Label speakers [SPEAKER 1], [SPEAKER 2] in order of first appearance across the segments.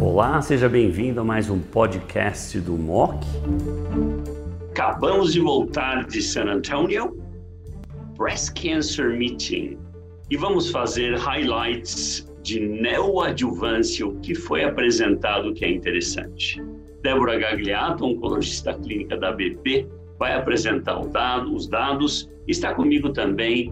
[SPEAKER 1] Olá, seja bem-vindo a mais um podcast do MOC. Acabamos de voltar de San Antonio, Breast Cancer Meeting, e vamos fazer highlights de neoadjuvância, o que foi apresentado que é interessante. Débora Gagliato, oncologista clínica da BP, vai apresentar dado, os dados. Está comigo também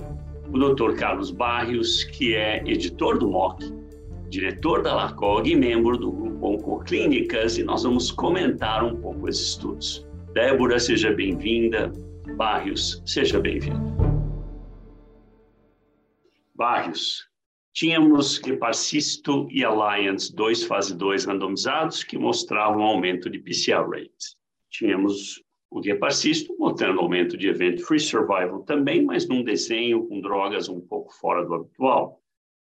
[SPEAKER 1] o Dr. Carlos Barrios, que é editor do MOC, diretor da LACOG e membro do grupo Oncoclínicas, e nós vamos comentar um pouco esses estudos. Débora, seja bem-vinda. Barrios, seja bem-vindo. Barrios, tínhamos Geparcisto e Alliance, dois fase 2 randomizados, que mostravam aumento de PCR rate. Tínhamos o Geparcisto mostrando aumento de event-free survival também, mas num desenho com drogas um pouco fora do habitual.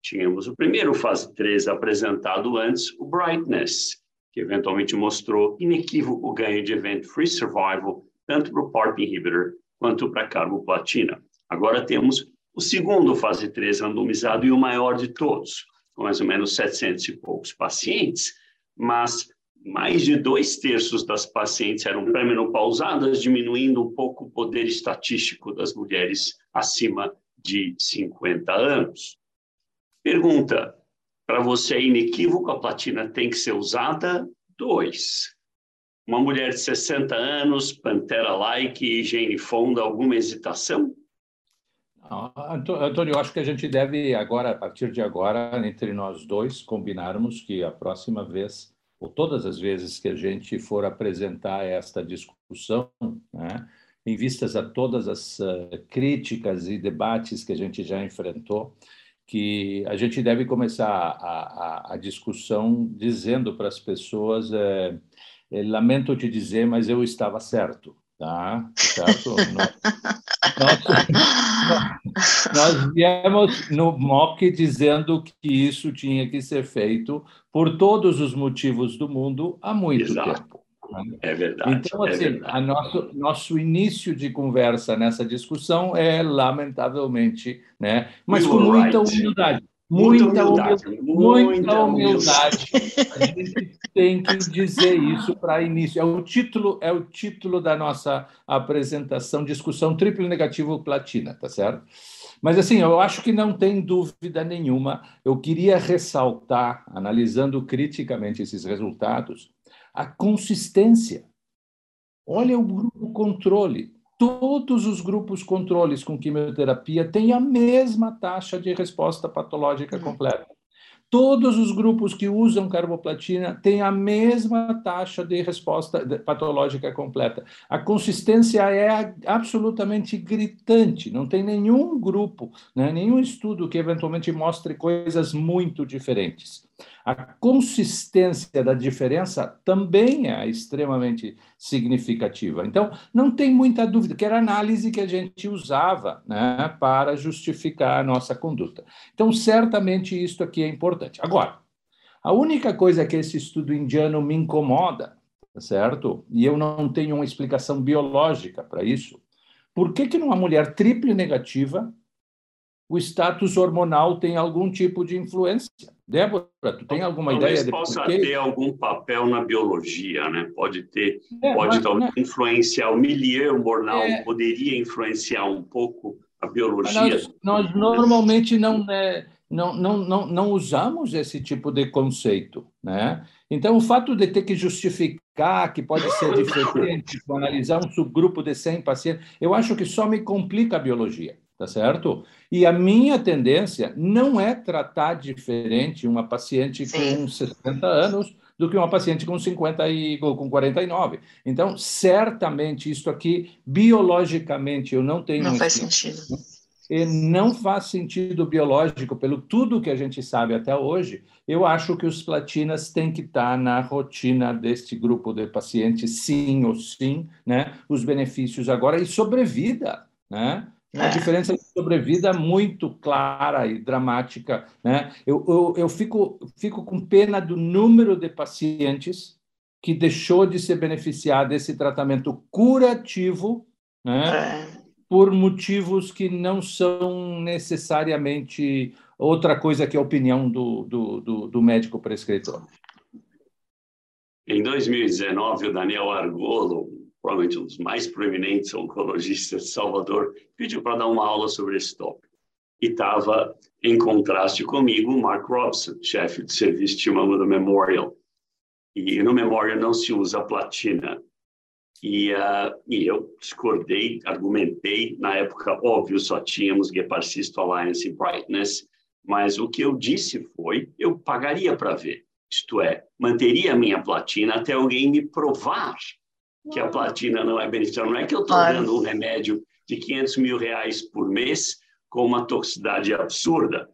[SPEAKER 1] Tínhamos o primeiro fase 3 apresentado antes, o Brightness, que eventualmente mostrou inequívoco ganho de event-free survival, tanto para o PARP inhibitor quanto para a carboplatina. Agora temos o segundo fase 3 randomizado e o maior de todos, com mais ou menos 700 e poucos pacientes, mas mais de dois terços das pacientes eram pré-menopausadas, diminuindo um pouco o poder estatístico das mulheres acima de 50 anos. Pergunta: para você é inequívoco, a platina tem que ser usada? Dois. Uma mulher de 60 anos, Pantera-like, higiene fonda, alguma hesitação?
[SPEAKER 2] Antônio, eu acho que a gente deve agora, a partir de agora, entre nós dois, combinarmos que a próxima vez, ou todas as vezes que a gente for apresentar esta discussão, né, em vistas a todas as uh, críticas e debates que a gente já enfrentou, que a gente deve começar a, a, a discussão dizendo para as pessoas: é, é, lamento te dizer, mas eu estava certo. Tá? Certo? nós, nós, viemos no MOC dizendo que isso tinha que ser feito por todos os motivos do mundo há muito Exato. tempo.
[SPEAKER 1] É verdade.
[SPEAKER 2] Então,
[SPEAKER 1] é
[SPEAKER 2] assim,
[SPEAKER 1] é verdade.
[SPEAKER 2] Nosso, nosso início de conversa nessa discussão é, lamentavelmente, né? mas com muita humildade. Muita, muita humildade. humildade. Muita humildade. A gente tem que dizer isso para início. É o título, é o título da nossa apresentação, discussão triplo negativo platina, tá certo? Mas assim, eu acho que não tem dúvida nenhuma. Eu queria ressaltar, analisando criticamente esses resultados, a consistência. Olha o grupo controle. Todos os grupos controles com quimioterapia têm a mesma taxa de resposta patológica completa. Todos os grupos que usam carboplatina têm a mesma taxa de resposta patológica completa. A consistência é absolutamente gritante. Não tem nenhum grupo, né, nenhum estudo que eventualmente mostre coisas muito diferentes. A consistência da diferença também é extremamente significativa. Então, não tem muita dúvida que era a análise que a gente usava né, para justificar a nossa conduta. Então, certamente isso aqui é importante. Agora, a única coisa que esse estudo indiano me incomoda, tá certo? E eu não tenho uma explicação biológica para isso. Por que, que numa mulher triple negativa o status hormonal tem algum tipo de influência. Débora, tu tem alguma
[SPEAKER 1] talvez
[SPEAKER 2] ideia de
[SPEAKER 1] possa por quê? ter algum papel na biologia, né? Pode ter, é, pode mas, talvez né? influenciar o milieu hormonal, é, poderia influenciar um pouco a biologia.
[SPEAKER 2] Nós, nós normalmente não, né, não, não, não, não usamos esse tipo de conceito, né? Então, o fato de ter que justificar que pode ser diferente, analisar um subgrupo de 100 pacientes, eu acho que só me complica a biologia tá certo? E a minha tendência não é tratar diferente uma paciente Sim. com 60 anos do que uma paciente com 50 e com 49. Então, certamente isso aqui biologicamente eu não tenho
[SPEAKER 3] Não faz sentido.
[SPEAKER 2] E não faz sentido biológico pelo tudo que a gente sabe até hoje. Eu acho que os platinas têm que estar na rotina deste grupo de pacientes, sim ou sim, né? Os benefícios agora e sobrevida, né? Uma é. diferença de sobrevida muito clara e dramática. Né? Eu, eu, eu fico, fico com pena do número de pacientes que deixou de ser beneficiado desse tratamento curativo né? É. por motivos que não são necessariamente outra coisa que é a opinião do, do, do, do médico prescritor.
[SPEAKER 1] Em 2019, o Daniel Argolo, provavelmente um dos mais proeminentes oncologistas de Salvador, pediu para dar uma aula sobre esse tópico. E estava em contraste comigo o Mark Robson, chefe de serviço de mama do Memorial. E no Memorial não se usa platina. E, uh, e eu discordei, argumentei. Na época, óbvio, só tínhamos Geparcisto Alliance e Brightness, mas o que eu disse foi: eu pagaria para ver. Isto é, manteria a minha platina até alguém me provar que a platina não é beneficiária. Não é que eu estou dando um remédio de 500 mil reais por mês com uma toxicidade absurda.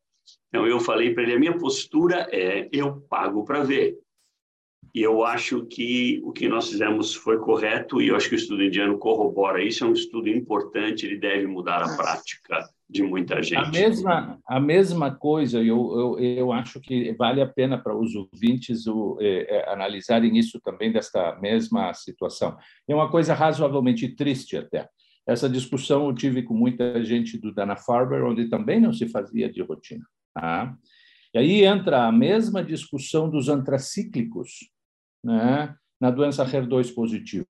[SPEAKER 1] Então, eu falei para ele: a minha postura é eu pago para ver. E eu acho que o que nós fizemos foi correto, e eu acho que o estudo indiano corrobora isso. É um estudo importante, ele deve mudar a prática de muita gente.
[SPEAKER 2] A mesma, a mesma coisa, eu, eu, eu acho que vale a pena para os ouvintes o, é, é, analisarem isso também, desta mesma situação. É uma coisa razoavelmente triste até. Essa discussão eu tive com muita gente do Dana-Farber, onde também não se fazia de rotina. Tá? E aí entra a mesma discussão dos antracíclicos, né, na doença HER2 positiva.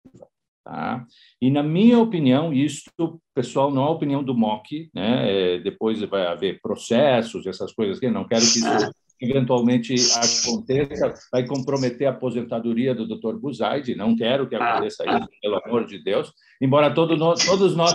[SPEAKER 2] Tá? E, na minha opinião, isto, pessoal, não é a opinião do MOC, né? É, depois vai haver processos, essas coisas que não quero que isso eventualmente aconteça, vai comprometer a aposentadoria do Dr. Buzaide, não quero que aconteça isso, pelo amor de Deus, embora todo nós, todos nós,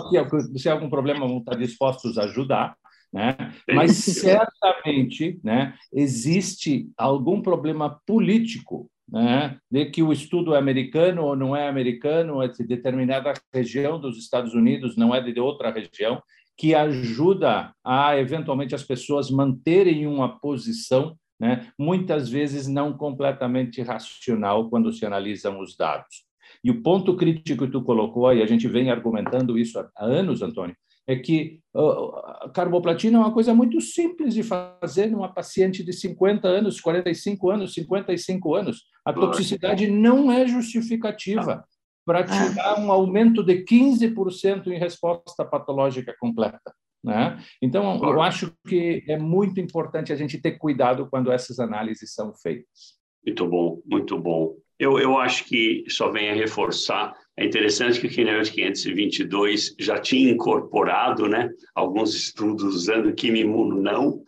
[SPEAKER 2] se algum problema, vão estar dispostos a ajudar, né? Mas certamente, né, existe algum problema político né, de que o estudo é americano ou não é americano, é de determinada região dos Estados Unidos, não é de outra região, que ajuda a, eventualmente, as pessoas manterem uma posição, né, muitas vezes não completamente racional quando se analisam os dados. E o ponto crítico que tu colocou, e a gente vem argumentando isso há anos, Antônio, é que a carboplatina é uma coisa muito simples de fazer numa paciente de 50 anos, 45 anos, 55 anos. A toxicidade não é justificativa para tirar um aumento de 15% em resposta patológica completa. Né? Então, eu acho que é muito importante a gente ter cuidado quando essas análises são feitas.
[SPEAKER 1] Muito bom, muito bom. Eu, eu acho que só vem a reforçar é interessante que o Kinect 522 já tinha incorporado né, alguns estudos usando quimimuno não,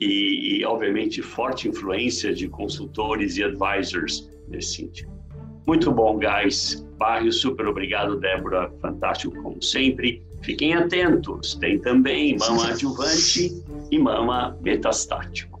[SPEAKER 1] e, e, obviamente, forte influência de consultores e advisors nesse sentido. Muito bom, guys. Barrio, super obrigado, Débora. Fantástico, como sempre. Fiquem atentos. Tem também mama adjuvante e mama metastático.